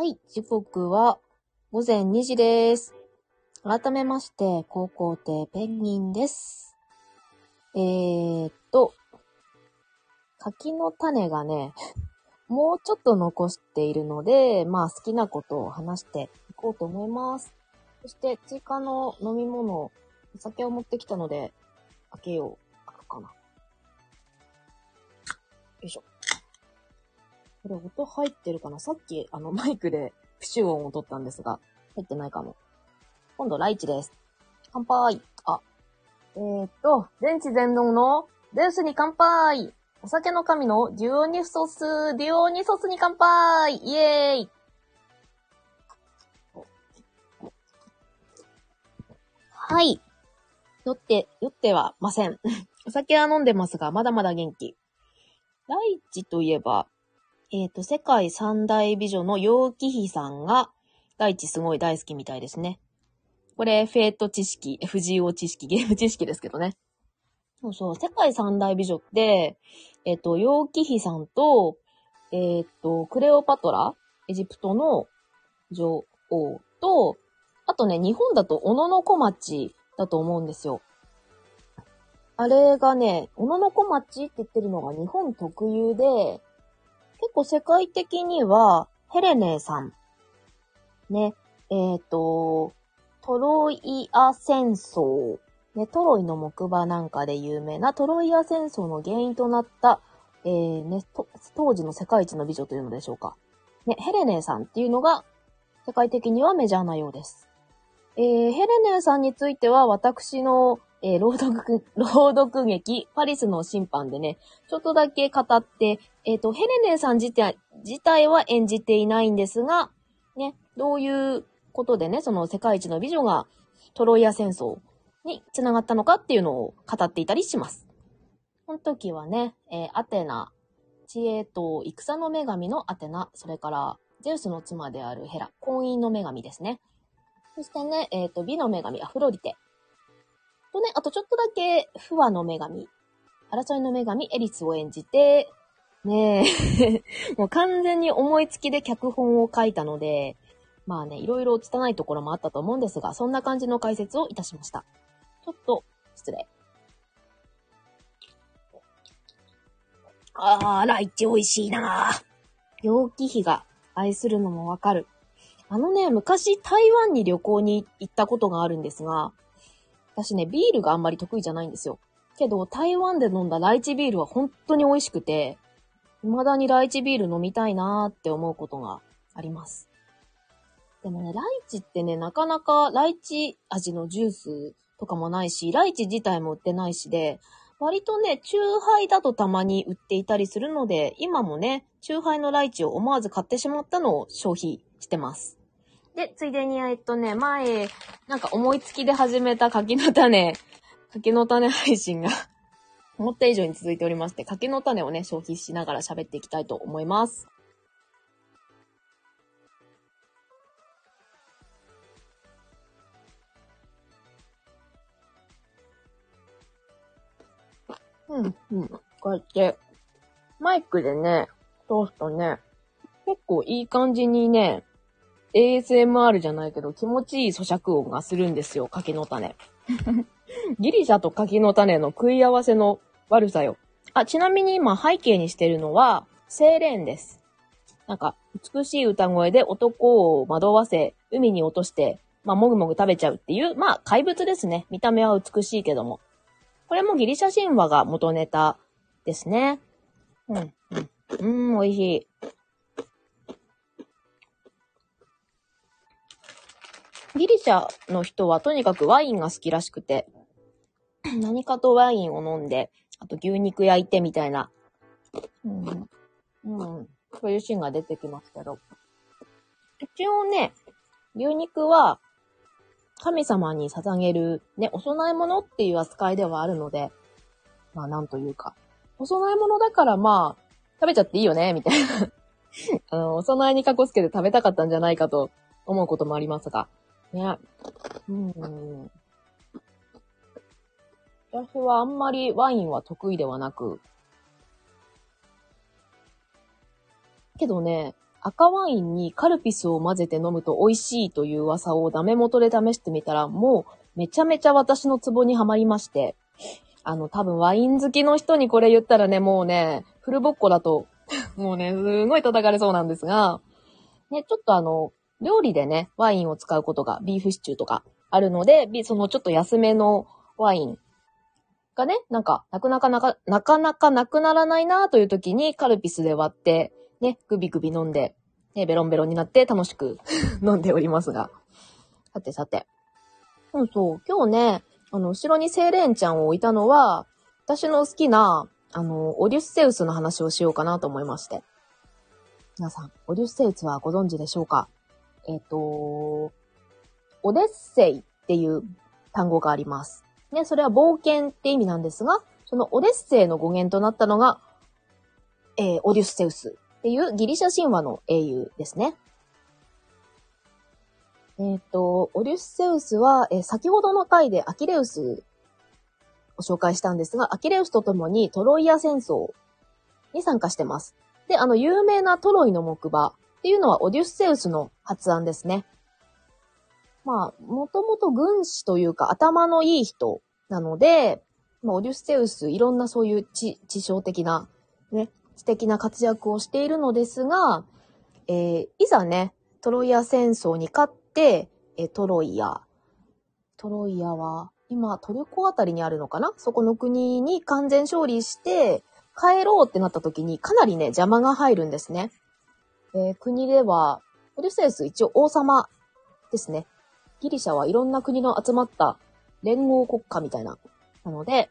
はい、時刻は午前2時です。改めまして、高校生ペンギンです。えーっと、柿の種がね、もうちょっと残しているので、まあ好きなことを話していこうと思います。そして追加の飲み物、お酒を持ってきたので、開けよう。これ音入ってるかな？さっきあの マイクでプシュ音を取ったんですが、入ってないかも。今度ライチです。乾杯あ、えー、っと、全知全能のゼウスに乾杯お酒の神のデュオニソス、デュオニソスに乾杯イエーイはい。酔って、酔ってはません。お酒は飲んでますが、まだまだ元気。ライチといえば、えっ、と、世界三大美女の楊貴妃さんが、ライチすごい大好きみたいですね。これ、フェイト知識、FGO 知識、ゲーム知識ですけどね。そうそう、世界三大美女って、えっ、と、楊貴妃さんと、えっ、と、クレオパトラ、エジプトの女王と、あとね、日本だと小野の小町だと思うんですよ。あれがね、小野の小町って言ってるのが日本特有で、結構世界的には、ヘレネーさん。ね、えっ、と、トロイア戦争。ね、トロイの木馬なんかで有名なトロイア戦争の原因となった、えー、ね、当時の世界一の美女というのでしょうか。ね、ヘレネーさんっていうのが、世界的にはメジャーなようです。えー、ヘレネーさんについては、私の、えー、朗読、朗読劇、パリスの審判でね、ちょっとだけ語って、えっ、と、ヘレネーさん自体、自体は演じていないんですが、ね、どういうことでね、その世界一の美女がトロイア戦争に繋がったのかっていうのを語っていたりします。この時はね、えーアテナ、知恵と戦の女神のアテナ、それからゼウスの妻であるヘラ、婚姻の女神ですね。そしてね、えっ、と、美の女神、アフロディテ。とね、あとちょっとだけ、不和の女神、争いの女神、エリスを演じて、ねえ、もう完全に思いつきで脚本を書いたので、まあね、いろいろ拙いところもあったと思うんですが、そんな感じの解説をいたしました。ちょっと、失礼。あー、ライチ美味しいなぁ。陽気妃が愛するのもわかる。あのね、昔台湾に旅行に行ったことがあるんですが、私ね、ビールがあんまり得意じゃないんですよ。けど、台湾で飲んだライチビールは本当に美味しくて、未だにライチビール飲みたいなーって思うことがあります。でもね、ライチってね、なかなかライチ味のジュースとかもないし、ライチ自体も売ってないしで、割とね、チューハイだとたまに売っていたりするので、今もね、チューハイのライチを思わず買ってしまったのを消費してます。で、ついでに、えっとね、前、なんか思いつきで始めた柿の種、柿の種配信が 思った以上に続いておりまして、柿の種をね、消費しながら喋っていきたいと思います。うん、うん。こうやって、マイクでね、通すとね、結構いい感じにね、ASMR じゃないけど気持ちいい咀嚼音がするんですよ、柿の種。ギリシャと柿の種の食い合わせの悪さよ。あ、ちなみに今背景にしてるのは、セーレーンです。なんか、美しい歌声で男を惑わせ、海に落として、まあ、もぐもぐ食べちゃうっていう、まあ、怪物ですね。見た目は美しいけども。これもギリシャ神話が元ネタですね。うん、うん。うん、美味しい。ギリシャの人はとにかくワインが好きらしくて、何かとワインを飲んで、あと牛肉焼いてみたいな、うん、うん、そういうシーンが出てきますけど。一応ね、牛肉は神様に捧げるね、お供え物っていう扱いではあるので、まあなんというか、お供え物だからまあ、食べちゃっていいよね、みたいな。あの、お供えにかこつけて食べたかったんじゃないかと思うこともありますが。ね。うん。私はあんまりワインは得意ではなく。けどね、赤ワインにカルピスを混ぜて飲むと美味しいという噂をダメ元で試してみたら、もうめちゃめちゃ私のツボにはまりまして、あの、多分ワイン好きの人にこれ言ったらね、もうね、フルボッコだと、もうね、すごい叩かれそうなんですが、ね、ちょっとあの、料理でね、ワインを使うことが、ビーフシチューとかあるので、そのちょっと安めのワインがね、なんか、なかなかなか、なかなかなくならないなという時にカルピスで割って、ね、グビグビ飲んで、ね、ベロンベロンになって楽しく 飲んでおりますが。さてさて。そうそう、今日ね、あの、後ろにセーレーンちゃんを置いたのは、私の好きな、あの、オデュッセウスの話をしようかなと思いまして。皆さん、オデュッセウスはご存知でしょうか？えっ、ー、と、オデッセイっていう単語があります。ね、それは冒険って意味なんですが、そのオデッセイの語源となったのが、えー、オデュッセウスっていうギリシャ神話の英雄ですね。えっ、ー、と、オデュッセウスは、えー、先ほどの回でアキレウスを紹介したんですが、アキレウスと共にトロイア戦争に参加してます。で、あの、有名なトロイの木馬っていうのはオデュッセウスの発案ですね。まあ、もともと軍師というか頭のいい人なので、まあ、オデュッセウス、いろんなそういう知、知性的な、ね、素敵な活躍をしているのですが、えー、いざね、トロイア戦争に勝って、えー、トロイア。トロイアは、今、トルコあたりにあるのかな？そこの国に完全勝利して、帰ろうってなった時にかなりね、邪魔が入るんですね。えー、国では、オデュセウス一応王様ですね。ギリシャはいろんな国の集まった連合国家みたいな。なので、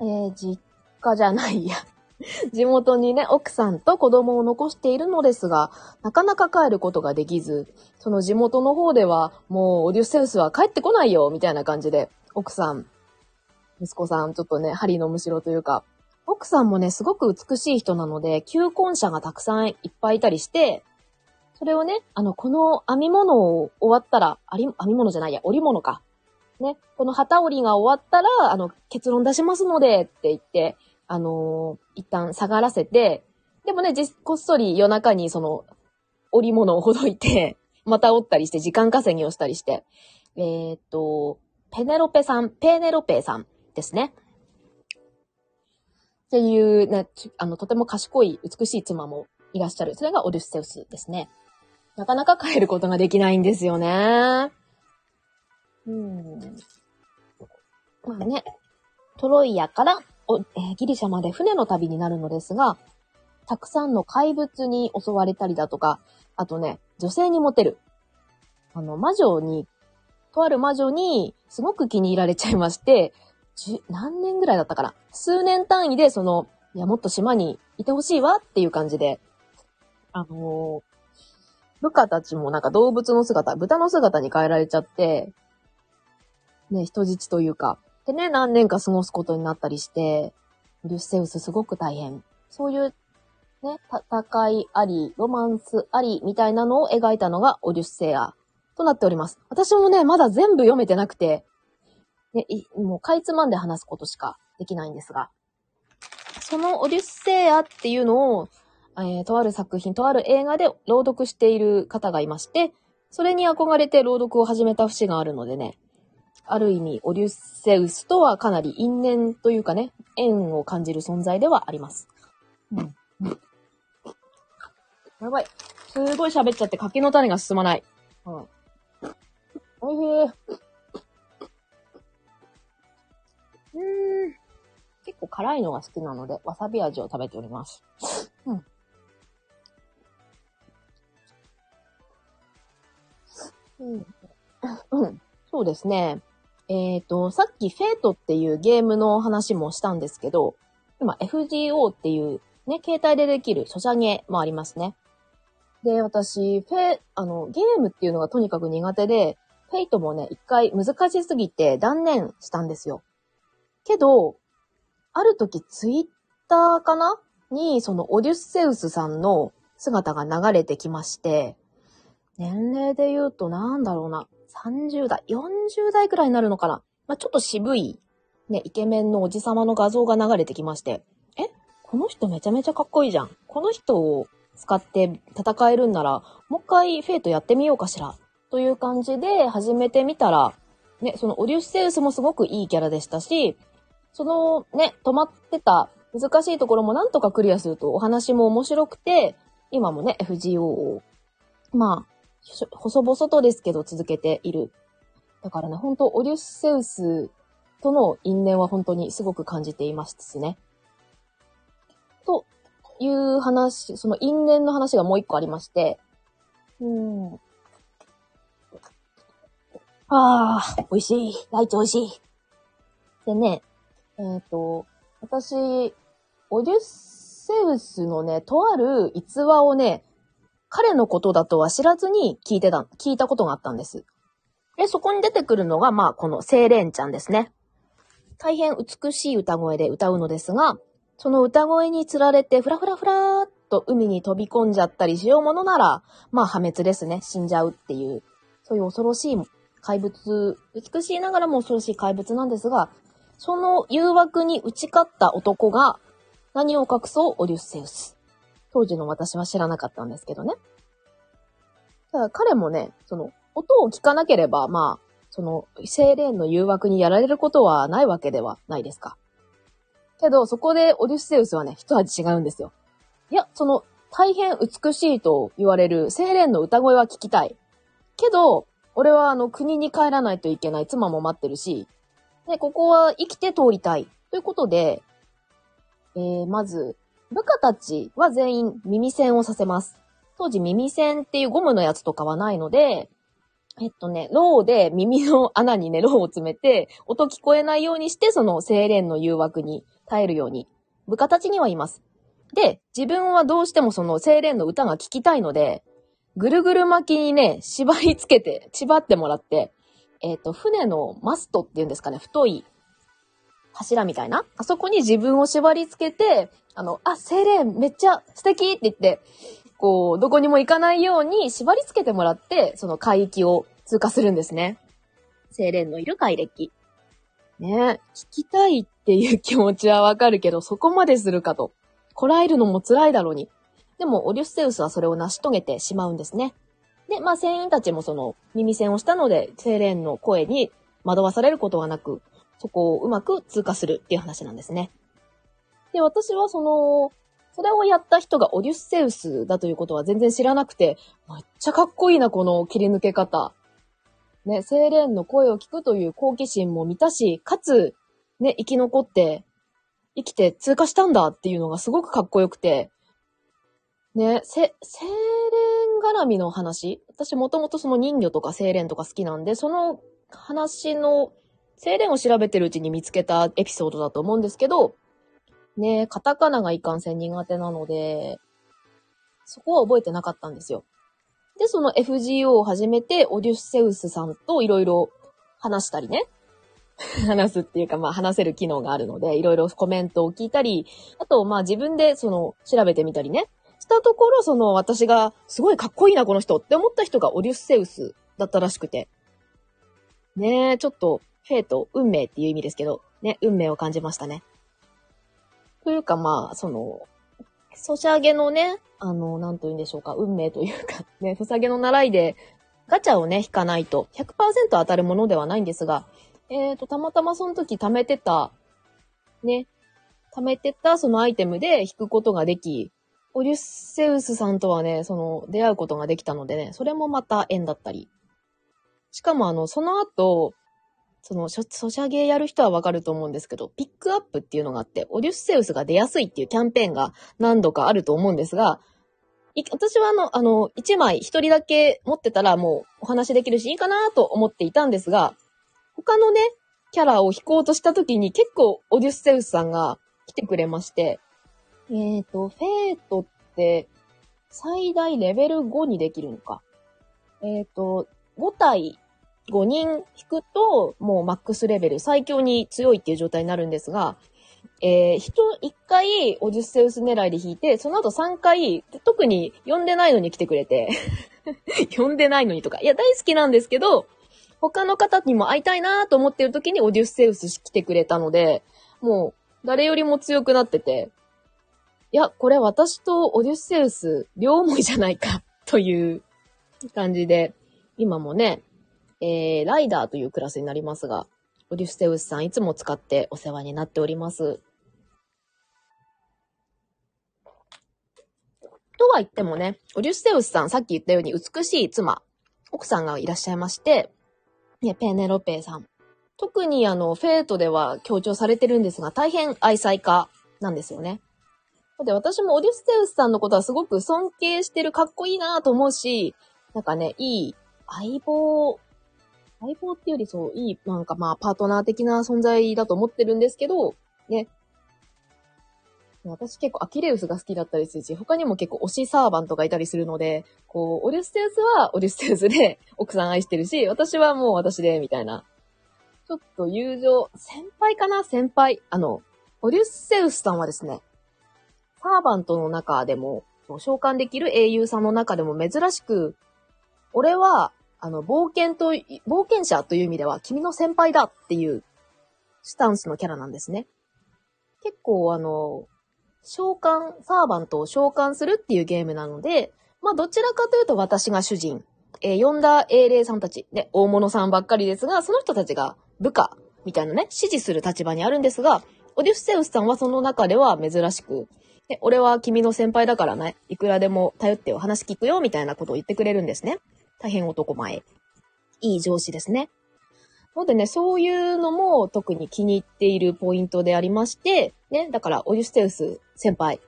えー、実家じゃないや。地元にね、奥さんと子供を残しているのですが、なかなか帰ることができず、その地元の方では、もうオデュセウスは帰ってこないよ、みたいな感じで、奥さん、息子さん、ちょっとね、針のむしろというか、奥さんもね、すごく美しい人なので、求婚者がたくさんいっぱいいたりして、それをね、あの、この編み物を終わったら、あり、編み物じゃないや、織物か。ね、この旗織りが終わったら、あの、結論出しますので、って言って、あのー、一旦下がらせて、でもね、こっそり夜中にその、織物をほどいて、また折ったりして、時間稼ぎをしたりして、えー、っと、ペネロペさん、ペーネロペさんですね。っていう、ね、あの、とても賢い、美しい妻もいらっしゃる。それがオデュッセウスですね。なかなか帰ることができないんですよね。うん。まあね、トロイアからお、えー、ギリシャまで船の旅になるのですが、たくさんの怪物に襲われたりだとか、あとね、女性にモテる。あの、魔女に、とある魔女にすごく気に入られちゃいまして、何年ぐらいだったかな？数年単位で、その、いや、もっと島にいてほしいわっていう感じで、あの、部下たちもなんか動物の姿、豚の姿に変えられちゃって、ね、人質というか、でね、何年か過ごすことになったりして、ルッセウスすごく大変。そういう、ね、戦いあり、ロマンスあり、みたいなのを描いたのがオデュッセアとなっております。私もね、まだ全部読めてなくて、ね、もうかいつまんで話すことしかできないんですが、そのオデュッセアっていうのを、えー、とある作品、とある映画で朗読している方がいまして、それに憧れて朗読を始めた節があるのでね、ある意味、オデュッセウスとはかなり因縁というかね、縁を感じる存在ではあります。うん。うん、やばい。すごい喋っちゃって柿の種が進まない。うん。おいしい。うーん。結構辛いのが好きなので、わさび味を食べております。うん。うん。うん。そうですね。えっ、ー、と、さっきフェイトっていうゲームの話もしたんですけど、今 FGO っていうね、携帯でできるソシャゲもありますね。で、私、フェ、あの、ゲームっていうのがとにかく苦手で、フェイトもね、一回難しすぎて断念したんですよ。けど、ある時ツイッターかなに、そのオデュッセウスさんの姿が流れてきまして、年齢で言うとなんだろうな、30代、40代くらいになるのかな。まあ、ちょっと渋い、ね、イケメンのおじさまの画像が流れてきまして、え？この人めちゃめちゃかっこいいじゃん。この人を使って戦えるんなら、もう一回フェイトやってみようかしら。という感じで始めてみたら、ね、そのオリュッセウスもすごくいいキャラでしたし、そのね、止まってた難しいところもなんとかクリアするとお話も面白くて、今もね、FGO を、まあ、細々とですけど続けている。だからね、本当オリュッセウスとの因縁は本当にすごく感じていますね。という話、その因縁の話がもう一個ありまして、うん。ああ、美味しい。ライチ美味しい。でね、えっ、ー、と、私、オデュッセウスのね、とある逸話をね、彼のことだとは知らずに聞いてた、聞いたことがあったんです。で、そこに出てくるのが、まあ、このセイレンちゃんですね。大変美しい歌声で歌うのですが、その歌声につられて、ふらふらふらーっと海に飛び込んじゃったりしようものなら、まあ破滅ですね。死んじゃうっていう、そういう恐ろしい怪物、美しいながらも恐ろしい怪物なんですが、その誘惑に打ち勝った男が、何を隠そう？オリュッセウス。当時の私は知らなかったんですけどね。ただ彼もね、その、音を聞かなければ、まあ、その、セーレーンの誘惑にやられることはないわけではないですか。けど、そこでオデュッセウスはね、一味違うんですよ。いや、その、大変美しいと言われるセーレーンの歌声は聞きたい。けど、俺はあの、国に帰らないといけない妻も待ってるし、で、ここは生きて通りたい。ということで、えー、まず、部下たちは全員耳栓をさせます。当時耳栓っていうゴムのやつとかはないので、えっとね、ローで耳の穴にね、ローを詰めて、音聞こえないようにして、その精錬の誘惑に耐えるように、部下たちにはいます。で、自分はどうしてもその精錬の歌が聞きたいので、ぐるぐる巻きにね、縛り付けて、縛ってもらって、えっ、と、船のマストっていうんですかね、太い柱みたいなあそこに自分を縛り付けて、あの、あ、精錬めっちゃ素敵って言って、こう、どこにも行かないように縛り付けてもらって、その海域を通過するんですね。精霊のいる海歴。ね聞きたいっていう気持ちはわかるけど、そこまでするかと。こらえるのも辛いだろうに。でも、オリュッセウスはそれを成し遂げてしまうんですね。で、まあ、船員たちもその、耳栓をしたので、精霊の声に惑わされることはなく、そこをうまく通過するっていう話なんですね。で、私はその、それをやった人がオデュッセウスだということは全然知らなくて、めっちゃかっこいいな、この切り抜け方。ね、セーレーンの声を聞くという好奇心も満たし、かつ、ね、生き残って、生きて通過したんだっていうのがすごくかっこよくて、ね、せ、セー絡みの話？私もともとその人魚とかセーレンとか好きなんで、その話の、セーレンを調べてるうちに見つけたエピソードだと思うんですけど、ね、カタカナがいかんせん苦手なので、そこは覚えてなかったんですよ。で、その FGO を始めて、オデュッセウスさんといろいろ話したりね。話すっていうか、まあ話せる機能があるので、いろいろコメントを聞いたり、あと、まあ自分でその調べてみたりね。したところ、その私がすごいかっこいいな、この人って思った人がオデュッセウスだったらしくて。ねえ、ちょっと、フェイト、運命っていう意味ですけど、ね、運命を感じましたね。というかまあ、その、ソシャゲのね、あの、なんと言うんでしょうか、運命というか、ね、ソシャゲの習いで、ガチャをね、引かないと、100%当たるものではないんですが、えっ、ー、と、たまたまその時貯めてた、ね、貯めてたそのアイテムで引くことができ、オリュッセウスさんとはね、その、出会うことができたのでね、それもまた縁だったり。しかもあの、その後、その、ソシャゲやる人はわかると思うんですけど、ピックアップっていうのがあって、オデュッセウスが出やすいっていうキャンペーンが何度かあると思うんですが、私はあの、あの、一枚一人だけ持ってたらもうお話できるしいいかなと思っていたんですが、他のね、キャラを引こうとした時に結構オデュッセウスさんが来てくれまして、えっ、ー、と、フェイトって最大レベル5にできるのか。えっ、ー、と、5体5人引くと、もうマックスレベル、最強に強いっていう状態になるんですが、えー、人1回オデュッセウス狙いで引いて、その後3回、特に呼んでないのに来てくれて、呼んでないのにとか、いや、大好きなんですけど、他の方にも会いたいなと思ってる時にオデュッセウス来てくれたので、もう、誰よりも強くなってて、いや、これ私とオデュッセウス、両思いじゃないか、という感じで、今もね、えー、ライダーというクラスになりますが、オデュッセウスさんいつも使ってお世話になっております。とは言ってもね、オデュッセウスさん、さっき言ったように美しい妻、奥さんがいらっしゃいまして、ね、ペーネロペーさん。特にあの、フェイトでは強調されてるんですが、大変愛妻家なんですよね。で、私もオデュッセウスさんのことはすごく尊敬してる、かっこいいなと思うし、なんかね、いい相棒、相棒っていうよりそう、いい、なんかまあ、パートナー的な存在だと思ってるんですけど、ね。私結構アキレウスが好きだったりするし、他にも結構推しサーバントがいたりするので、こう、オデュッセウスはオデュッセウスで 奥さん愛してるし、私はもう私で、みたいな。ちょっと友情、先輩かな先輩。あの、オデュッセウスさんはですね、サーバントの中でも、召喚できる英雄さんの中でも珍しく、俺は、あの、冒険と、冒険者という意味では、君の先輩だっていうスタンスのキャラなんですね。結構あの、召喚、サーバントを召喚するっていうゲームなので、まあどちらかというと私が主人、えー、呼んだ英霊さんたち、ね、大物さんばっかりですが、その人たちが部下みたいなね、指示する立場にあるんですが、オデュッセウスさんはその中では珍しく、で俺は君の先輩だからね、いくらでも頼ってよ、話聞くよ、みたいなことを言ってくれるんですね。大変男前。いい上司ですね。のでね、そういうのも特に気に入っているポイントでありまして、ね、だからオデュステウス先輩。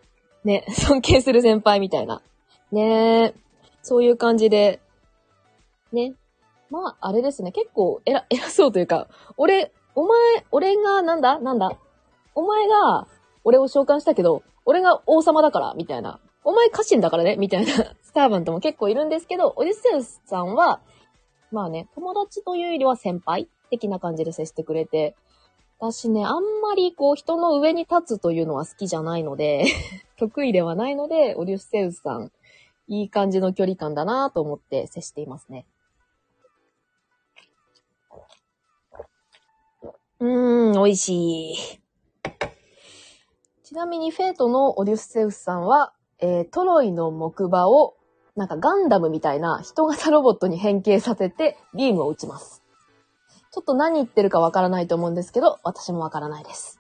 ね、尊敬する先輩みたいな。ねそういう感じで、ね。まあ、あれですね、結構偉、偉そうというか、俺、お前、俺が、なんだ？なんだ？お前が、俺を召喚したけど、俺が王様だから、みたいな。お前家臣だからね、みたいな スターバントも結構いるんですけど、オデュッセウスさんは、まあね、友達というよりは先輩的な感じで接してくれて、私ね、あんまりこう人の上に立つというのは好きじゃないので 得意ではないので、オデュッセウスさん、いい感じの距離感だなと思って接していますね。うーん、美味しい。ちなみにフェイトのオデュッセウスさんは、えー、トロイの木馬を、なんかガンダムみたいな人型ロボットに変形させてビームを撃ちます。ちょっと何言ってるかわからないと思うんですけど、私もわからないです。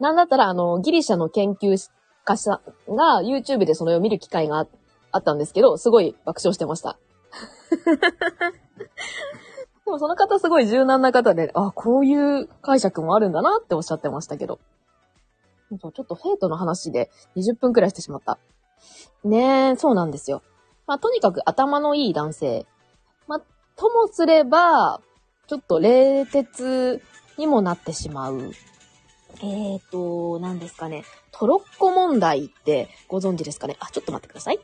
なんだったら、あの、ギリシャの研究家さんが YouTube でそれを見る機会があったんですけど、すごい爆笑してました。でもその方すごい柔軟な方で、あ、こういう解釈もあるんだなっておっしゃってましたけど。ちょっとフェイトの話で20分くらいしてしまった。ねえ、そうなんですよ。まあ、とにかく頭のいい男性。まあ、ともすれば、ちょっと冷徹にもなってしまう。えーと、何ですかね。トロッコ問題ってご存知ですかね？あ、ちょっと待ってください。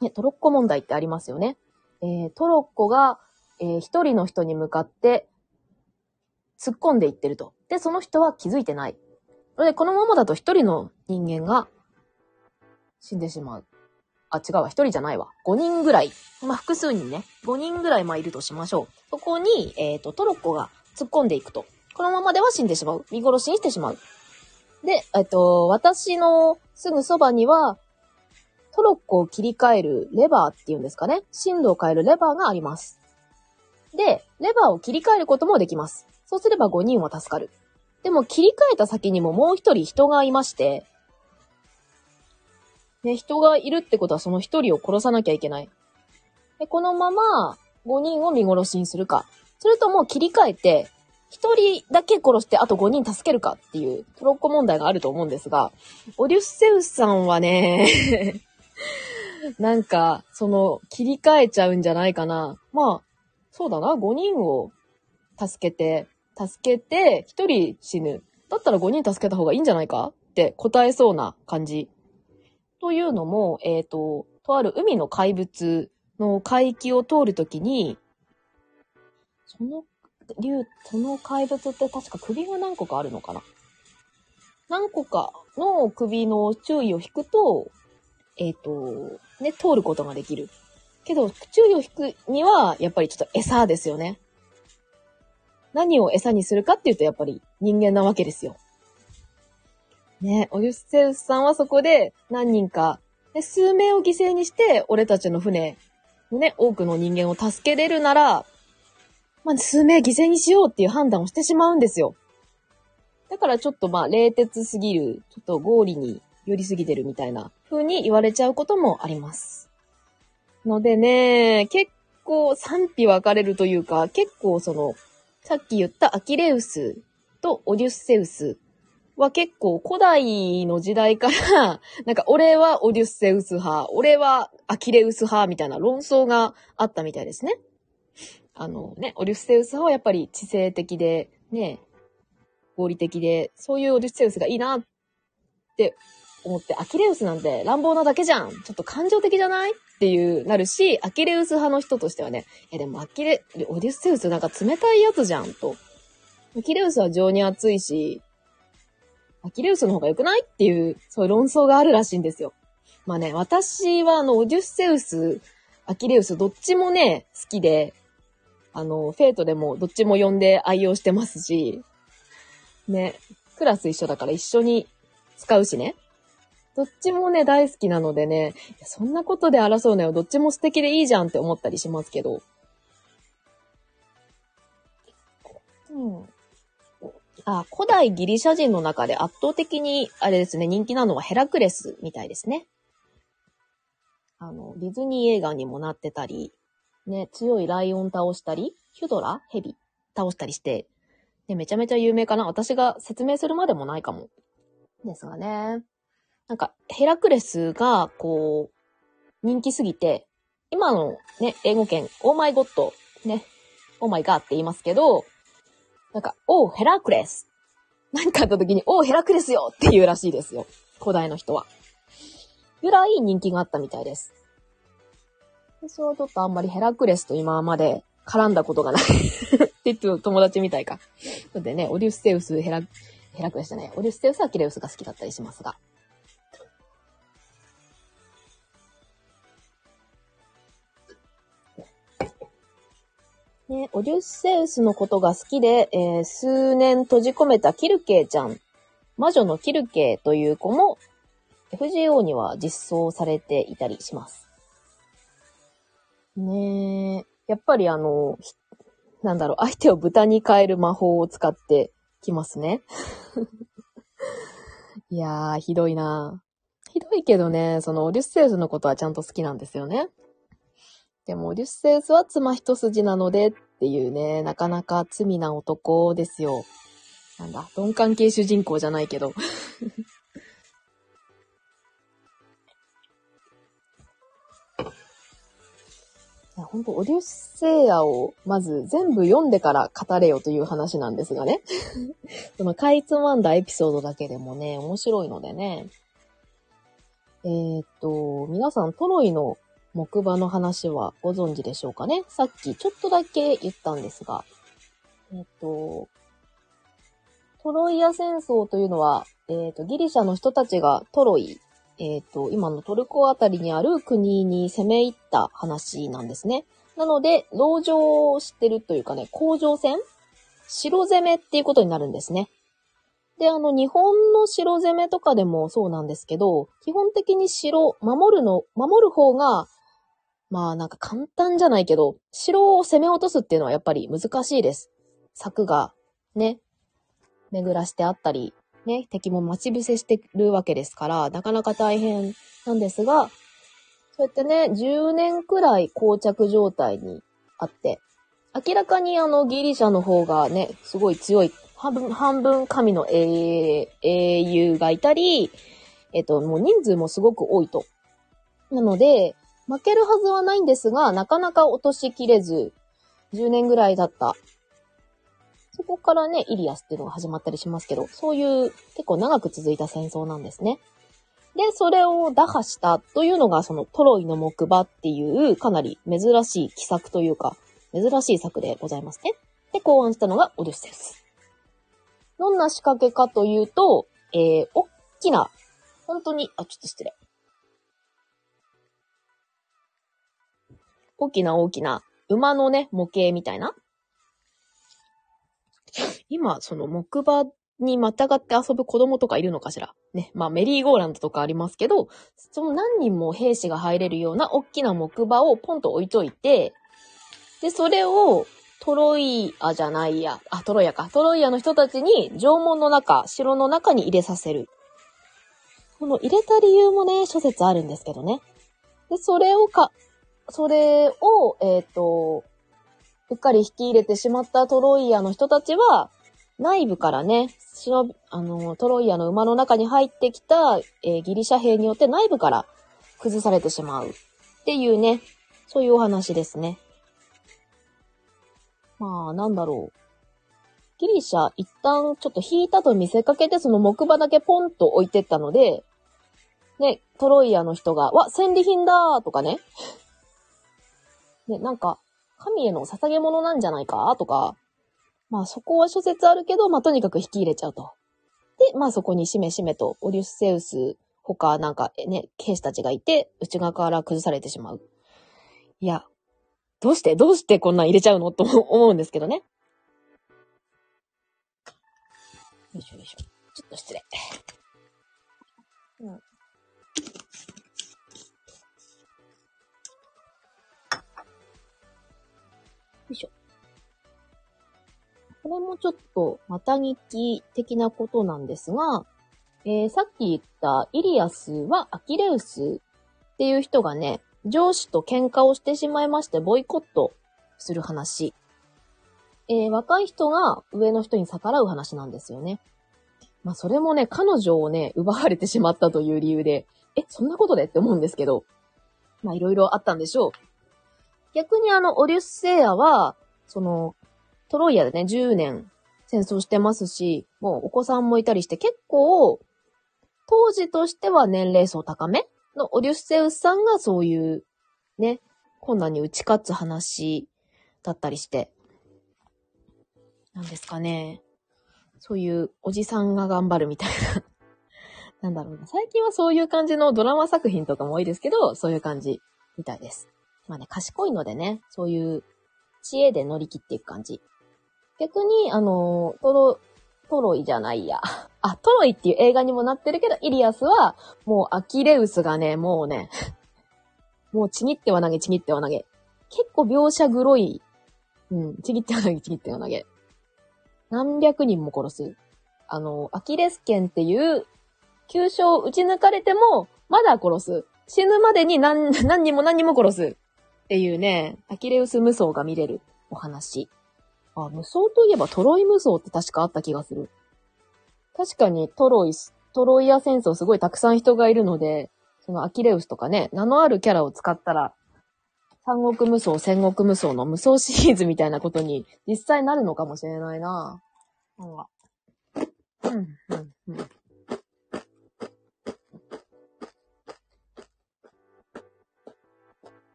ね、トロッコ問題ってありますよね。えー、トロッコが、えー、一人の人に向かって突っ込んでいってると。で、その人は気づいてない。で、このままだと一人の人間が死んでしまう。あ、違うわ。一人じゃないわ。五人ぐらい。まあ、複数人ね。五人ぐらい、まあ、いるとしましょう。そこに、えっ、ー、と、トロッコが突っ込んでいくと。このままでは死んでしまう。見殺しにしてしまう。で、えっ、と、私のすぐそばには、トロッコを切り替えるレバーっていうんですかね。進路を変えるレバーがあります。で、レバーを切り替えることもできます。そうすれば5人は助かる。でも切り替えた先にももう一人人がいまして、ね、人がいるってことはその一人を殺さなきゃいけない。で、このまま5人を見殺しにするか。それとも切り替えて、一人だけ殺してあと5人助けるかっていうトロッコ問題があると思うんですが、オデュッセウスさんはね なんか、その、切り替えちゃうんじゃないかな。まあ、そうだな、5人を助けて、助けて、1人死ぬ。だったら5人助けた方がいいんじゃないか？って答えそうな感じ。というのも、えっ、ー、と、とある海の怪物の海域を通るときに、その、竜、その怪物って確か首が何個かあるのかな何個かの首の注意を引くと、えっ、ー、と、ね、通ることができる。けど、注意を引くには、やっぱりちょっと餌ですよね。何を餌にするかっていうと、やっぱり人間なわけですよ。ね、オデュッセウスさんはそこで何人か、ね、数名を犠牲にして、俺たちの船のね、多くの人間を助けれるなら、まあ、数名犠牲にしようっていう判断をしてしまうんですよ。だからちょっとまあ、冷徹すぎる、ちょっと合理に寄りすぎてるみたいな風に言われちゃうこともあります。のでね、結構賛否分かれるというか、結構その、さっき言ったアキレウスとオデュッセウスは結構古代の時代からなんか俺はオデュッセウス派、俺はアキレウス派みたいな論争があったみたいですね。あのね、オデュッセウス派はやっぱり知性的で、ね、合理的で、そういうオデュッセウスがいいなって思って、アキレウスなんて乱暴なだけじゃんちょっと感情的じゃない？っていう、なるし、アキレウス派の人としてはね、え、でもアキレ、オデュッセウスなんか冷たいやつじゃんと。アキレウスは情に熱いし、アキレウスの方が良くない？っていう、そういう論争があるらしいんですよ。まあね、私はあの、オデュッセウス、アキレウス、どっちもね、好きで、あの、フェイトでもどっちも呼んで愛用してますし、ね、クラス一緒だから一緒に使うしね。どっちもね、大好きなのでね、そんなことで争うのよ。どっちも素敵でいいじゃんって思ったりしますけど。うん。あ、古代ギリシャ人の中で圧倒的に、あれですね、人気なのはヘラクレスみたいですね。あの、ディズニー映画にもなってたり、ね、強いライオン倒したり、ヒュドラ？ヘビ倒したりして、ね、めちゃめちゃ有名かな私が説明するまでもないかも。ですがね。なんか、ヘラクレスが、こう、人気すぎて、今のね、英語圏、オーマイゴッド、ね、オーマイガーって言いますけど、なんか、オーヘラクレス。何かあった時に、オーヘラクレスよって言うらしいですよ。古代の人は。ぐらい人気があったみたいです。私はちょっとあんまりヘラクレスと今まで絡んだことがないって言って友達みたいか。でね、オデュッセウス、ヘラ、ヘラクレスじゃない。オデュッセウス、アキレウスが好きだったりしますが。ね、オデュッセウスのことが好きで、えー、数年閉じ込めたキルケイちゃん、魔女のキルケイという子も、FGO には実装されていたりします。ねえ、やっぱりあの、なんだろう、相手を豚に変える魔法を使ってきますね。いやー、ひどいなひどいけどね、そのオデュッセウスのことはちゃんと好きなんですよね。でも、リュッセウスは妻一筋なのでっっていうね、なかなか罪な男ですよ。なんだ、鈍感系主人公じゃないけど。本当オデュッセイアをまず全部読んでから語れよという話なんですがね。そのかいつまんだエピソードだけでもね、面白いのでね。えー、っと、皆さんトロイの木馬の話はご存知でしょうかね？さっきちょっとだけ言ったんですが、えっと、トロイア戦争というのは、えっと、ギリシャの人たちがトロイ、えっと、今のトルコあたりにある国に攻め入った話なんですね。なので、籠城をしてるというかね、工場戦城攻めっていうことになるんですね。で、あの、日本の城攻めとかでもそうなんですけど、基本的に城、守るの、守る方がまあなんか簡単じゃないけど、城を攻め落とすっていうのはやっぱり難しいです。柵がね、巡らしてあったり、ね、敵も待ち伏せしてるわけですから、なかなか大変なんですが、そうやってね、10年くらい膠着状態にあって、明らかにあのギリシャの方がね、すごい強い、半分、半分神の英雄がいたり、えっと、もう人数もすごく多いと。なので、負けるはずはないんですが、なかなか落としきれず、10年ぐらいだった。そこからね、イリアスっていうのが始まったりしますけど、そういう結構長く続いた戦争なんですね。で、それを打破したというのが、そのトロイの木馬っていうかなり珍しい奇策というか、珍しい策でございますね。で、考案したのがオデュッセウス。どんな仕掛けかというと、えー、おっきな、本当に、あ、ちょっと失礼。大きな大きな馬のね、模型みたいな。今、その木馬にまたがって遊ぶ子供とかいるのかしらね。まあメリーゴーランドとかありますけど、その何人も兵士が入れるような大きな木馬をポンと置いといて、で、それをトロイアじゃないや、あ、トロイアか。トロイアの人たちに縄文の中、城の中に入れさせる。この入れた理由もね、諸説あるんですけどね。で、それをか、それを、えっ、ー、と、うっかり引き入れてしまったトロイアの人たちは、内部からね、忍び、あの、トロイアの馬の中に入ってきた、えー、ギリシャ兵によって内部から崩されてしまうっていうね、そういうお話ですね。まあ、なんだろう。ギリシャ一旦ちょっと引いたと見せかけてその木馬だけポンと置いてったので、ね、トロイアの人が、わ、戦利品だーとかね。ね、なんか、神への捧げ物なんじゃないか？とか、まあそこは諸説あるけど、まあとにかく引き入れちゃうと。で、まあそこにしめしめと、オリュッセウス、他なんかね、兵士たちがいて、内側から崩されてしまう。いや、どうして？どうしてこんなん入れちゃうの？と思うんですけどね。よいしょよいしょ。ちょっと失礼。うん。これもちょっと、また聞き的なことなんですが、えー、さっき言ったイリアスはアキレウスっていう人がね、上司と喧嘩をしてしまいましてボイコットする話。えー、若い人が上の人に逆らう話なんですよね。まあそれもね、彼女をね、奪われてしまったという理由で、え、そんなことでって思うんですけど、まあいろいろあったんでしょう。逆にあの、オリュッセイアは、その、トロイアでね、10年戦争してますし、もうお子さんもいたりして結構、当時としては年齢層高めのオリュッセウスさんがそういう、ね、困難に打ち勝つ話だったりして、なんですかね。そういうおじさんが頑張るみたいな なんだろうな。最近はそういう感じのドラマ作品とかも多いですけど、そういう感じみたいです。まあね、賢いのでね、そういう知恵で乗り切っていく感じ。逆に、あの、トロ、トロイじゃないや。あ、トロイっていう映画にもなってるけど、イリアスは、もうアキレウスがね、もうね、もうちぎっては投げ、ちぎっては投げ。結構描写グロい。うん、ちぎっては投げ、ちぎっては投げ。何百人も殺す。あの、アキレス腱っていう、急所を撃ち抜かれても、まだ殺す。死ぬまでに何、何人も何人も殺す。っていうね、アキレウス無双が見れるお話。あ、無双といえばトロイ無双って確かあった気がする。確かにトロイス、トロイア戦争すごいたくさん人がいるので、そのアキレウスとかね、名のあるキャラを使ったら、三国無双、戦国無双の無双シリーズみたいなことに実際なるのかもしれないな。なんか。うん、うん、うん。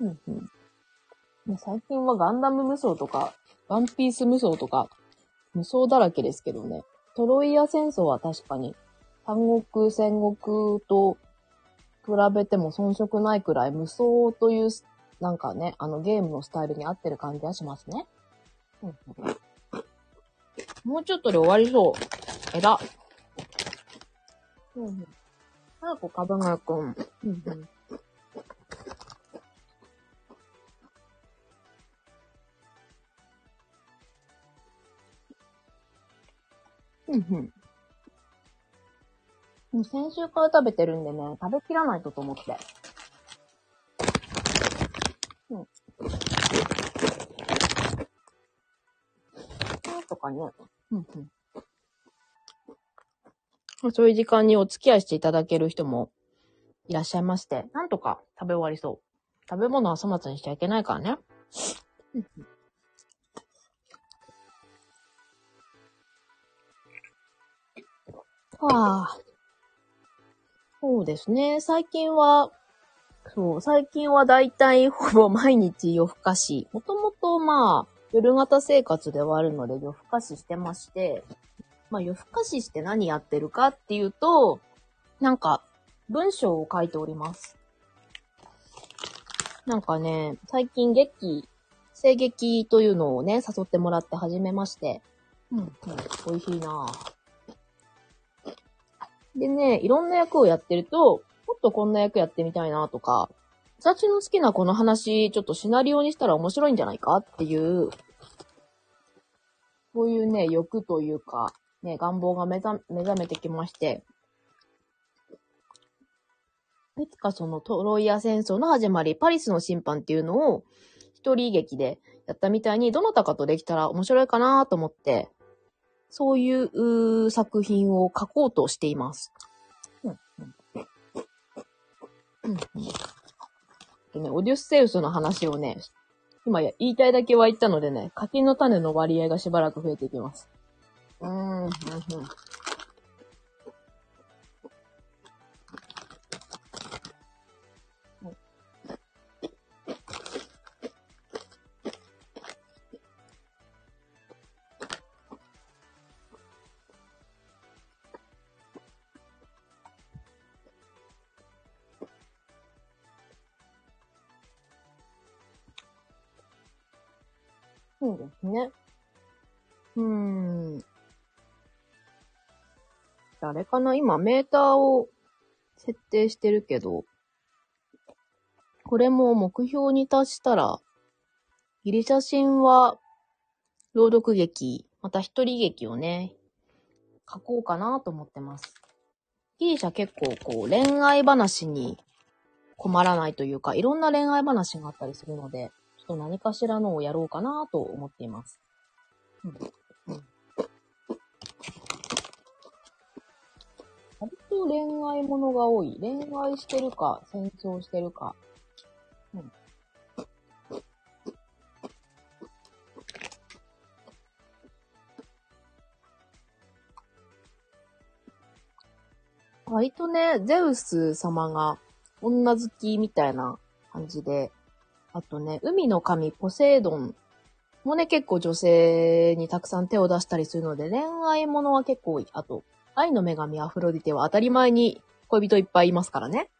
うんうん。最近はガンダム無双とか、ワンピース無双とか、無双だらけですけどね。トロイア戦争は確かに、三国、戦国と比べても遜色ないくらい無双という、なんかね、あのゲームのスタイルに合ってる感じはしますね。もうちょっとで終わりそう。えら。うん、早くかばがくん。うんうんうんうん。もう先週から食べてるんでね、食べきらないとと思って。うん。なんとかね。うんうん。そういう時間にお付き合いしていただける人もいらっしゃいまして、なんとか食べ終わりそう。食べ物は粗末にしちゃいけないからね。うんうんはあ。そうですね。最近は、そう、最近はだいたいほぼ毎日夜更かし。もともとまあ、夜型生活ではあるので夜更かししてまして、まあ夜更かしして何やってるかっていうと、なんか、文章を書いております。なんかね、最近劇、声劇というのをね、誘ってもらって始めまして。うん、うん、美味しいなぁ。でね、いろんな役をやってると、もっとこんな役やってみたいなとか、私の好きなこの話、ちょっとシナリオにしたら面白いんじゃないかっていう、そういうね、欲というか、ね、願望が目覚めてきまして、いつかそのトロイア戦争の始まり、パリスの審判っていうのを一人劇でやったみたいに、どなたかとできたら面白いかなと思って、そういう作品を書こうとしています。うんうんうんうんでね、オデュッセウスの話をね、今や言いたいだけは言ったのでね、柿の種の割合がしばらく増えていきます。うん、うん。そうですね。うーん。あれかな？今メーターを設定してるけど、これも目標に達したら、ギリシャ神話朗読劇、また一人劇をね、書こうかなと思ってます。ギリシャ結構こう恋愛話に困らないというか、いろんな恋愛話があったりするので、っと何かしらのをやろうかなと思っています。うん割と恋愛ものが多い。恋愛してるか、戦争してるか。うん。割とね、ゼウス様が女好きみたいな感じで、あとね、海の神ポセイドンもね、結構女性にたくさん手を出したりするので、恋愛ものは結構多い。あと、愛の女神アフロディテは当たり前に恋人いっぱいいますからね。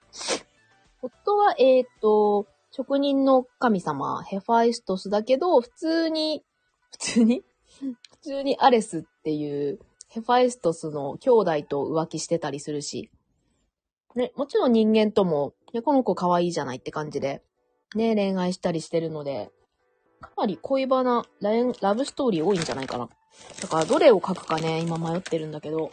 夫は、えっ、と、職人の神様、ヘファイストスだけど、普通に、普通に普通にアレスっていう、ヘファイストスの兄弟と浮気してたりするし、ね、もちろん人間とも、いや、この子可愛いじゃないって感じで、ね、恋愛したりしてるので、かなり恋バナ、ラブストーリー多いんじゃないかな。だから、どれを書くかね、今迷ってるんだけど、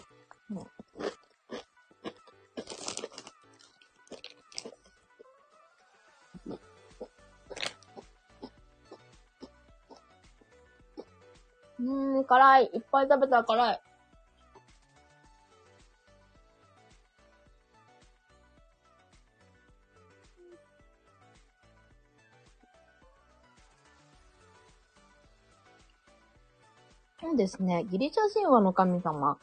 うん、辛い。いっぱい食べたら辛い。そうですね。ギリシャ神話の神様。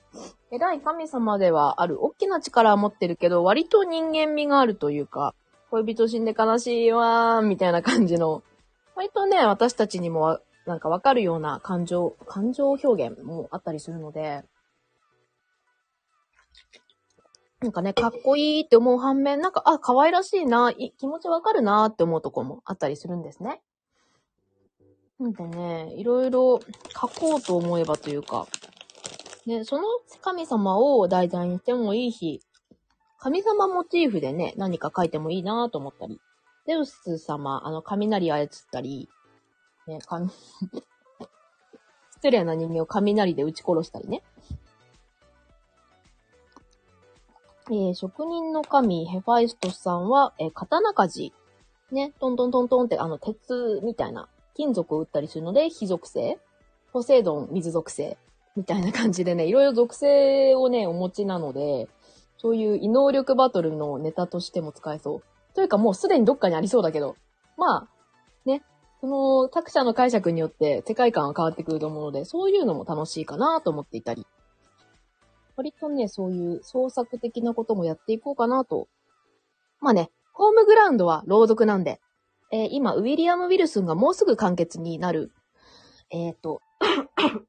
偉い神様ではある。大きな力は持ってるけど、割と人間味があるというか、恋人死んで悲しいわー、みたいな感じの、割とね、私たちにもなんかわかるような感情、感情表現もあったりするので、なんかね、かっこいいって思う反面、なんか、あ、可愛らしいな、い気持ちわかるなって思うとこもあったりするんですね。なんでね、いろいろ書こうと思えばというか、ね、その神様を題材にしてもいいし、神様モチーフでね、何か書いてもいいなと思ったり、ゼウス様、あの、雷操ったり、ね、神、失礼な人間を雷で撃ち殺したりね。えー職人の神、ヘファイストスさんは、えー刀鍛冶。ね、トントントントンって、あの、鉄みたいな、金属を打ったりするので、火属性？ポセイドン、水属性？みたいな感じでね、いろいろ属性をね、お持ちなので、そういう異能力バトルのネタとしても使えそう。というかもうすでにどっかにありそうだけど、まあ、ね、その作者の解釈によって世界観は変わってくると思うので、そういうのも楽しいかなと思っていたり。割とね、そういう創作的なこともやっていこうかなと。まあね、ホームグラウンドは朗読なんで、えー今、ウィリアム・ウィルスンがもうすぐ完結になる、えっ、と、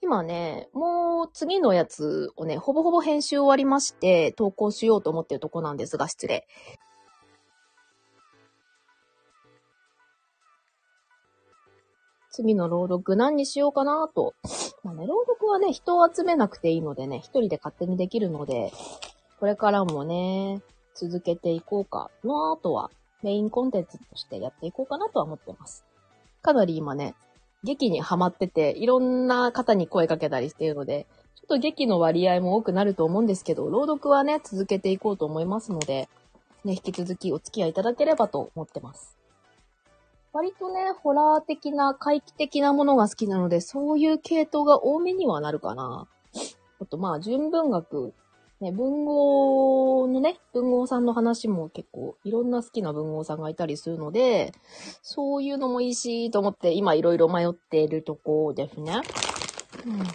今ね、もう次のやつをね、ほぼほぼ編集終わりまして、投稿しようと思ってるとこなんですが、失礼。次の朗読何にしようかなと。まあね、朗読はね、人を集めなくていいのでね、一人で勝手にできるので、これからもね、続けていこうかなとは、メインコンテンツとしてやっていこうかなとは思ってます。かなり今ね、劇にハマってて、いろんな方に声かけたりしているので、ちょっと劇の割合も多くなると思うんですけど、朗読はね、続けていこうと思いますので、ね、引き続きお付き合いいただければと思ってます。割とね、ホラー的な、怪奇的なものが好きなので、そういう系統が多めにはなるかな。あと、まあ、純文学、ね、文豪のね、文豪さんの話も結構、いろんな好きな文豪さんがいたりするので、そういうのもいいし、と思って、今いろいろ迷っているとこですね。うんうん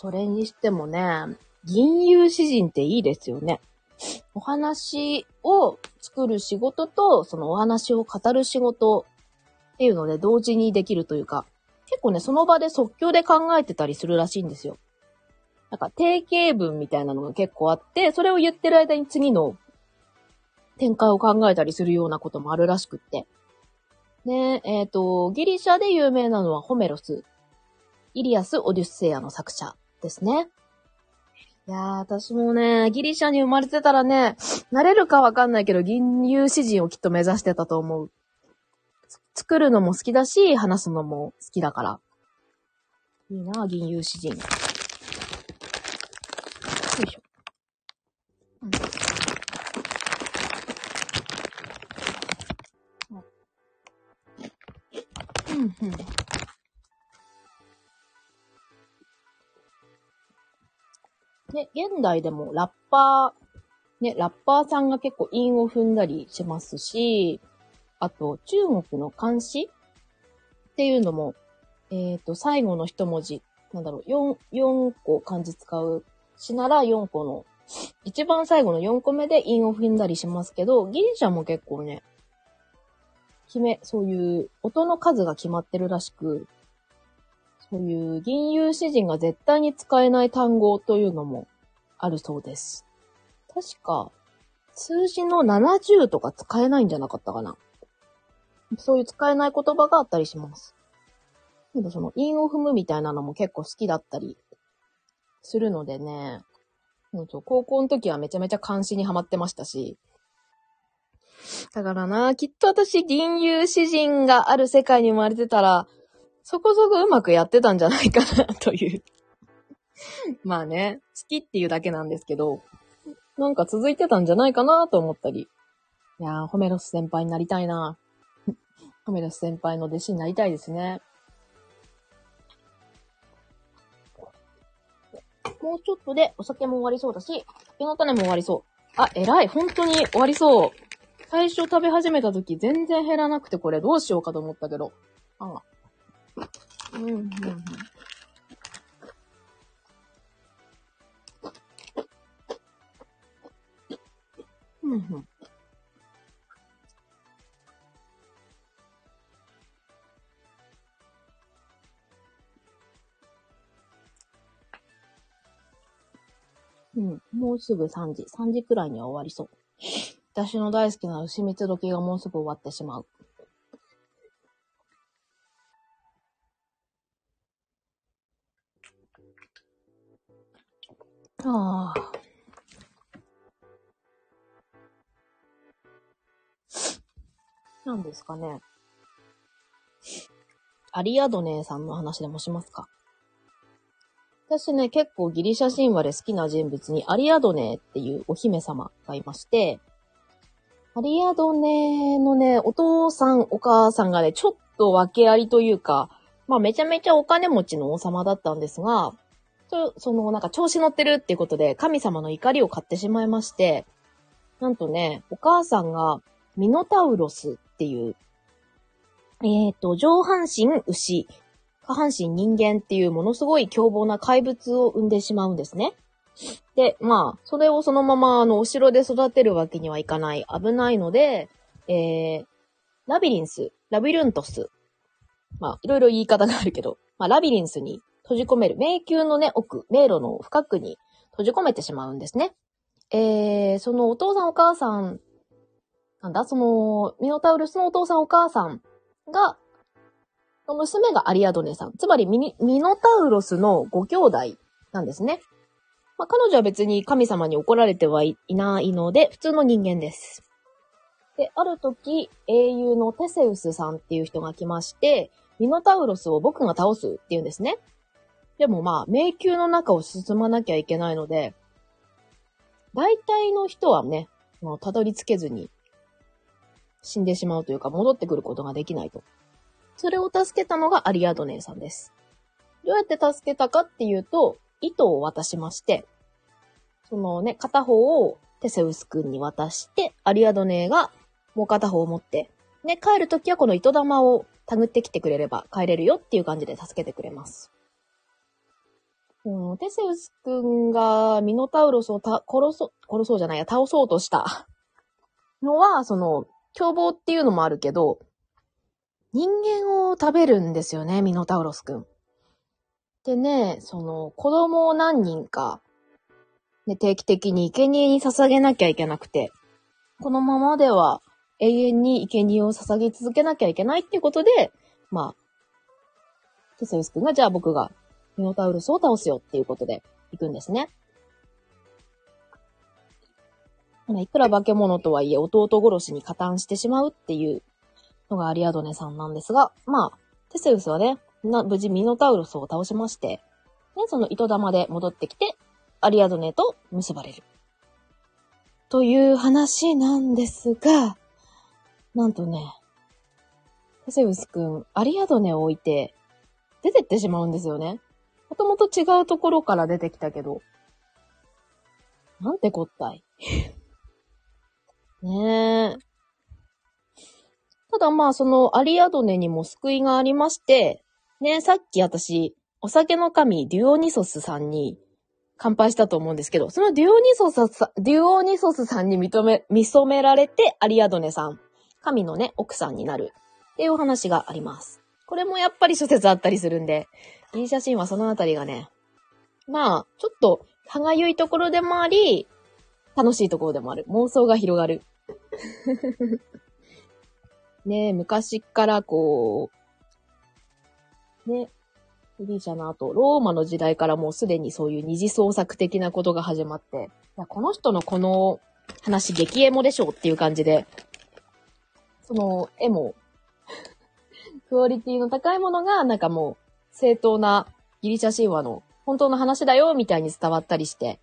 それにしてもね、銀融詩人っていいですよね。お話を作る仕事と、そのお話を語る仕事っていうので同時にできるというか、結構ね、その場で即興で考えてたりするらしいんですよ。なんか定型文みたいなのが結構あって、それを言ってる間に次の展開を考えたりするようなこともあるらしくって。ねえ、っ、と、ギリシャで有名なのはホメロス。イリアス・オデュッセイアの作者ですね。いやー、私もね、ギリシャに生まれてたらね、なれるかわかんないけど、銀融詩人をきっと目指してたと思う。作るのも好きだし、話すのも好きだから。いいな、銀融詩人。よいしょ。うんうん、ね、現代でもラッパー、ね、ラッパーさんが結構韻を踏んだりしますし、あと、中国の漢詩っていうのも、えっ、と、最後の一文字、なんだろう、4、4個漢字使う詩なら4個の、一番最後の4個目で韻を踏んだりしますけど、ギリシャも結構ね、決め、そういう音の数が決まってるらしく、そういう銀融詩人が絶対に使えない単語というのもあるそうです。確か、数字の70とか使えないんじゃなかったかな。そういう使えない言葉があったりします。けどその韻を踏むみたいなのも結構好きだったりするのでね。うんと高校の時はめちゃめちゃ漢詩にハマってましたし。だからな、きっと私銀融詩人がある世界に生まれてたら、そこそこうまくやってたんじゃないかな、という。まあね、好きっていうだけなんですけど、なんか続いてたんじゃないかなと思ったり。いやー、ホメロス先輩になりたいな。ホメロス先輩の弟子になりたいですね。もうちょっとでお酒も終わりそうだし、酒の種も終わりそう。あ、偉い。本当に終わりそう。最初食べ始めた時全然減らなくてこれどうしようかと思ったけど。あんが。うん、うん、うん。うん、うん。もうすぐ3時。3時くらいには終わりそう。私の大好きな牛蜜時がもうすぐ終わってしまう。ああ。何ですかね。アリアドネさんの話でもしますか私ね、結構ギリシャ神話で好きな人物にアリアドネっていうお姫様がいまして、アリアドネのね、お父さん、お母さんがね、ちょっと訳ありというか、まあめちゃめちゃお金持ちの王様だったんですが、そそのなんか調子乗ってるっていうことで神様の怒りを買ってしまいまして、なんとね、お母さんがミノタウロスっていうえっ、と、上半身牛、下半身人間っていうものすごい凶暴な怪物を生んでしまうんですね。で、まあ、それをそのまま、あの、お城で育てるわけにはいかない、危ないので、えー、ラビリンス、ラビルントス。まあ、いろいろ言い方があるけど、まあ、ラビリンスに閉じ込める。迷宮のね、奥、迷路の深くに閉じ込めてしまうんですね。えー、そのお父さんお母さん、なんだ、その、ミノタウルスのお父さんお母さんが、娘がアリアドネさん。つまりミノタウロスのご兄弟なんですね。まあ、彼女は別に神様に怒られてはいないので、普通の人間です。で、ある時、英雄のテセウスさんっていう人が来まして、ミノタウロスを僕が倒すって言うんですね。でもまあ、迷宮の中を進まなきゃいけないので、大体の人はね、もうたどり着けずに死んでしまうというか戻ってくることができないと。それを助けたのがアリアドネーさんです。どうやって助けたかっていうと、糸を渡しまして、そのね、片方をテセウス君に渡して、アリアドネーがもう片方を持って、ね、帰るときはこの糸玉を手繰ってきてくれれば帰れるよっていう感じで助けてくれます。うん、テセウス君がミノタウロスをた殺そう、殺そうじゃないや、倒そうとしたのは、その、凶暴っていうのもあるけど、人間を食べるんですよね、ミノタウロス君。でね、その、子供を何人か、ね、定期的に生贄に捧げなきゃいけなくて、このままでは永遠に生贄を捧げ続けなきゃいけないっていうことで、まあ、テセウス君が、じゃあ僕がミノタウルスを倒すよっていうことで行くんですね。いくら化け物とはいえ弟殺しに加担してしまうっていうのがアリアドネさんなんですが、まあ、テセウスはね、無事ミノタウロスを倒しまして、ね、その糸玉で戻ってきて、アリアドネと結ばれる。という話なんですが、なんとね、テセウスくん、アリアドネを置いて、出てってしまうんですよね。もともと違うところから出てきたけど。なんてこったい。ねえ。ただまあ、そのアリアドネにも救いがありまして、ねさっき私、お酒の神デュオニソスさんに乾杯したと思うんですけど、そのデュオニソスさん、デュオニソスさんに認め、見初められてアリアドネさん、神のね、奥さんになるっていうお話があります。これもやっぱり諸説あったりするんで、ギリシャ神話そのあたりがね、まあ、ちょっと歯がゆいところでもあり、楽しいところでもある。妄想が広がる。ねえ、昔からこう、ね、ギリシャの後、ローマの時代からもうすでにそういう二次創作的なことが始まって、いやこの人のこの話激エモでしょうっていう感じで、その絵も クオリティの高いものが、なんかもう、正当なギリシャ神話の本当の話だよ、みたいに伝わったりして。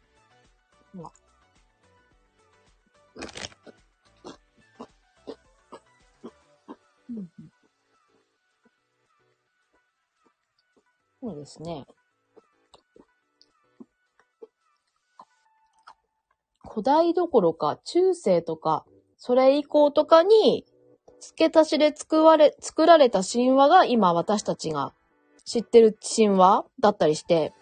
そうですね。古代どころか、中世とか、それ以降とかに、付け足しで作られ、作られた神話が今私たちが知ってる神話だったりして、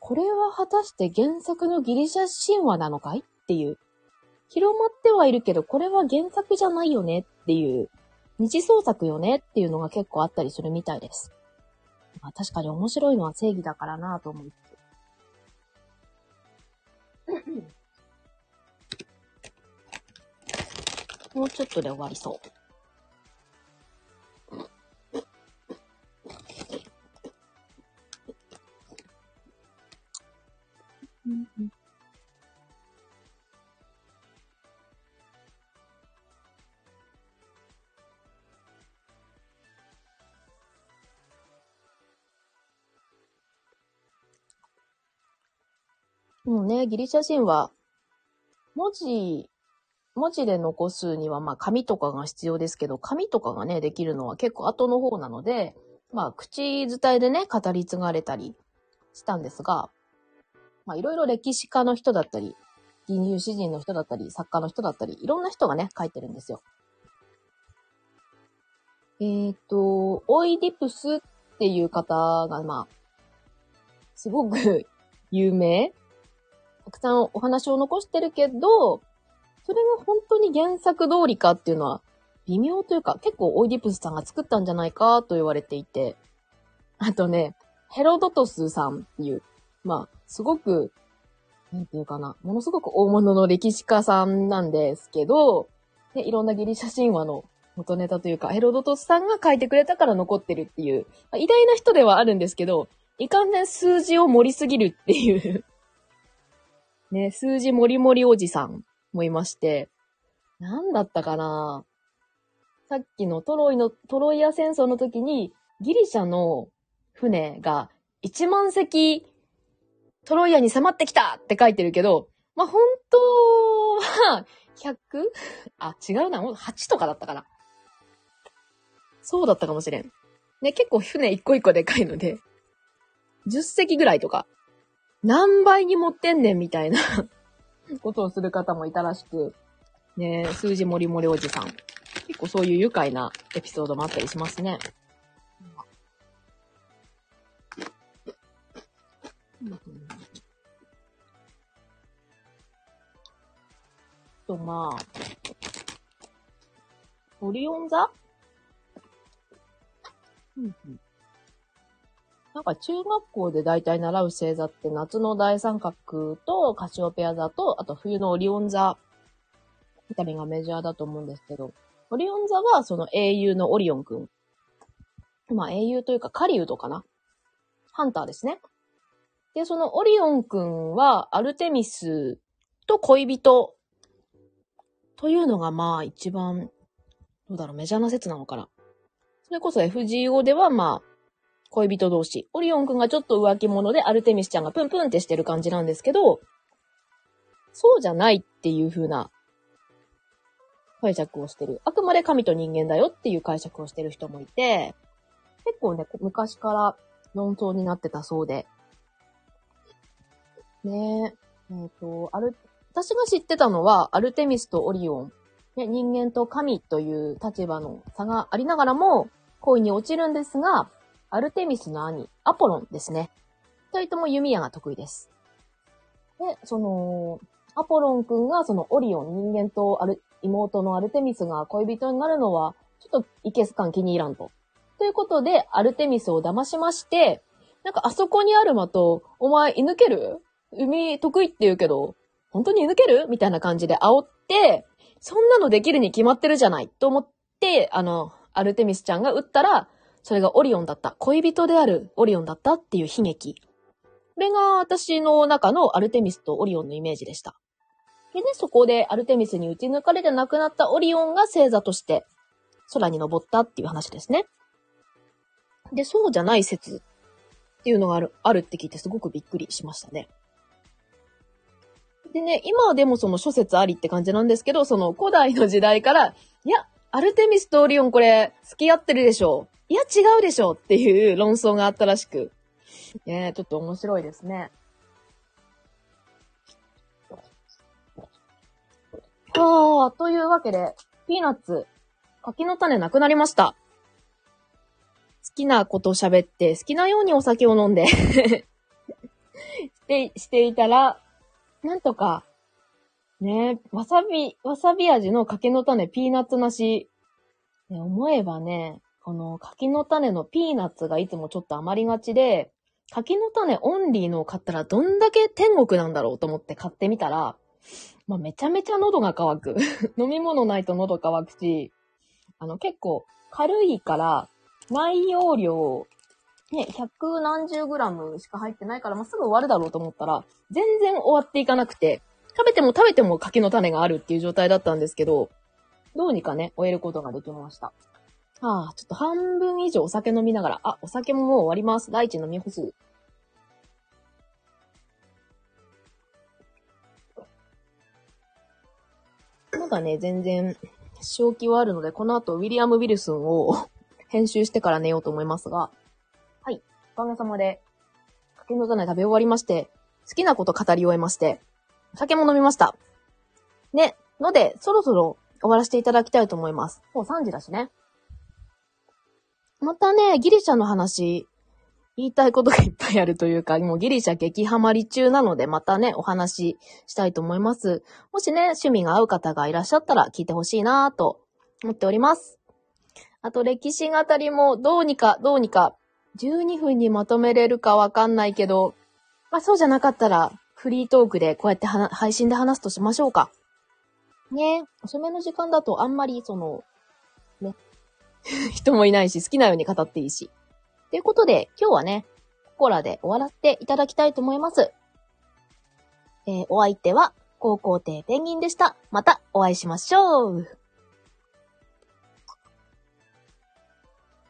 これは果たして原作のギリシャ神話なのかい？っていう。広まってはいるけど、これは原作じゃないよねっていう、二次創作よねっていうのが結構あったりするみたいです。まあ、確かに面白いのは正義だからなと思いつつ。もうちょっとで終わりそう。もうね、ギリシャ人は、文字文字で残すには、まあ、紙とかが必要ですけど、紙とかがね、できるのは結構後の方なので、まあ、口伝えでね、語り継がれたりしたんですが、まあ、いろいろ歴史家の人だったり、銀融詩人の人だったり、作家の人だったり、いろんな人がね、書いてるんですよ。えっ、と、オイディプスっていう方が、まあ、すごく 有名たくさんお話を残してるけど、それが本当に原作通りかっていうのは微妙というか、結構オイディプスさんが作ったんじゃないかと言われていて、あとね、ヘロドトスさんっていう、まあ、すごく、なんていうかな、ものすごく大物の歴史家さんなんですけど、で、いろんなギリシャ神話の元ネタというか、ヘロドトスさんが書いてくれたから残ってるっていう、ま、偉大な人ではあるんですけど、いかんせん数字を盛りすぎるっていう ね、数字盛り盛りおじさんもいまして、なんだったかな。さっきのトロイの、トロイア戦争の時に、ギリシャの船が1万隻トロイアに迫ってきたって書いてるけど、まあ、本当は 100? あ、違うな。8とかだったかな。そうだったかもしれん。ね、結構船一個一個でかいので、10隻ぐらいとか、何倍に持ってんねんみたいなことをする方もいたらしく、ね、数字もりもりおじさん。結構そういう愉快なエピソードもあったりしますね。と、まあ、オリオン座？うんうん。なんか中学校で大体習う星座って夏の大三角とカシオペア座と、あと冬のオリオン座あたりがメジャーだと思うんですけど、オリオン座はその英雄のオリオンくん。まあ英雄というかカリウドかな？ハンターですね。で、そのオリオンくんはアルテミスと恋人というのがまあ一番、どうだろう、メジャーな説なのかな。それこそ FGO ではまあ、恋人同士。オリオンくんがちょっと浮気者でアルテミスちゃんがプンプンってしてる感じなんですけど、そうじゃないっていう風な解釈をしてる。あくまで神と人間だよっていう解釈をしてる人もいて、結構ね、昔から論争になってたそうで。ねえ、えっ、ー、と、ある、私が知ってたのは、アルテミスとオリオン、ね、人間と神という立場の差がありながらも、恋に落ちるんですが、アルテミスの兄、アポロンですね。二人とも弓矢が得意です。で、その、アポロン君がそのオリオン、人間とアル妹のアルテミスが恋人になるのは、ちょっといけす感気に入らんと。ということで、アルテミスを騙しまして、なんかあそこにある的、お前射抜ける？海得意って言うけど、本当に抜ける？みたいな感じで煽って、そんなのできるに決まってるじゃないと思って、あの、アルテミスちゃんが撃ったら、それがオリオンだった。恋人であるオリオンだったっていう悲劇。これが私の中のアルテミスとオリオンのイメージでした。でね、そこでアルテミスに撃ち抜かれて亡くなったオリオンが星座として空に登ったっていう話ですね。で、そうじゃない説っていうのがある、あるって聞いてすごくびっくりしましたね。でね、今はでもその諸説ありって感じなんですけど、その古代の時代から、いや、アルテミスとオリオンこれ、付き合ってるでしょいや、違うでしょっていう論争があったらしく。ねちょっと面白いですね。ああ、というわけで、ピーナッツ、柿の種なくなりました。好きなこと喋って、好きなようにお酒を飲んで して、していたら、なんとか、ね、わさび、わさび味の柿の種、ピーナッツなし。ね、思えばね、この柿の種のピーナッツがいつもちょっと余りがちで、柿の種オンリーのを買ったらどんだけ天国なんだろうと思って買ってみたら、まあ、めちゃめちゃ喉が渇く。飲み物ないと喉渇くし、あの、結構軽いから、内容量、ね、百何十グラムしか入ってないから、まあ、すぐ終わるだろうと思ったら、全然終わっていかなくて、食べても食べても柿の種があるっていう状態だったんですけど、どうにかね、終えることができました。ああ、ちょっと半分以上お酒飲みながら、あ、お酒ももう終わります。第一飲み干す。まだね、全然、正気はあるので、この後、ウィリアム・ウィルスンを 編集してから寝ようと思いますが、はい。おかげさまで、柿の種食べ終わりまして、好きなこと語り終えまして、酒も飲みました。ね。ので、そろそろ終わらせていただきたいと思います。もう3時だしね。またね、ギリシャの話、言いたいことがいっぱいあるというか、もうギリシャ激ハマり中なので、またね、お話ししたいと思います。もしね、趣味が合う方がいらっしゃったら聞いてほしいなと思っております。あと、歴史語りもどうにか、どうにか、12分にまとめれるかわかんないけど、まあそうじゃなかったら、フリートークでこうやって配信で話すとしましょうか。ね遅めの時間だとあんまりその、ね、人もいないし、好きなように語っていいし。ということで、今日はね、ここらで終わらせていただきたいと思います。えーお相手は、高校生ペンギンでした。またお会いしましょう。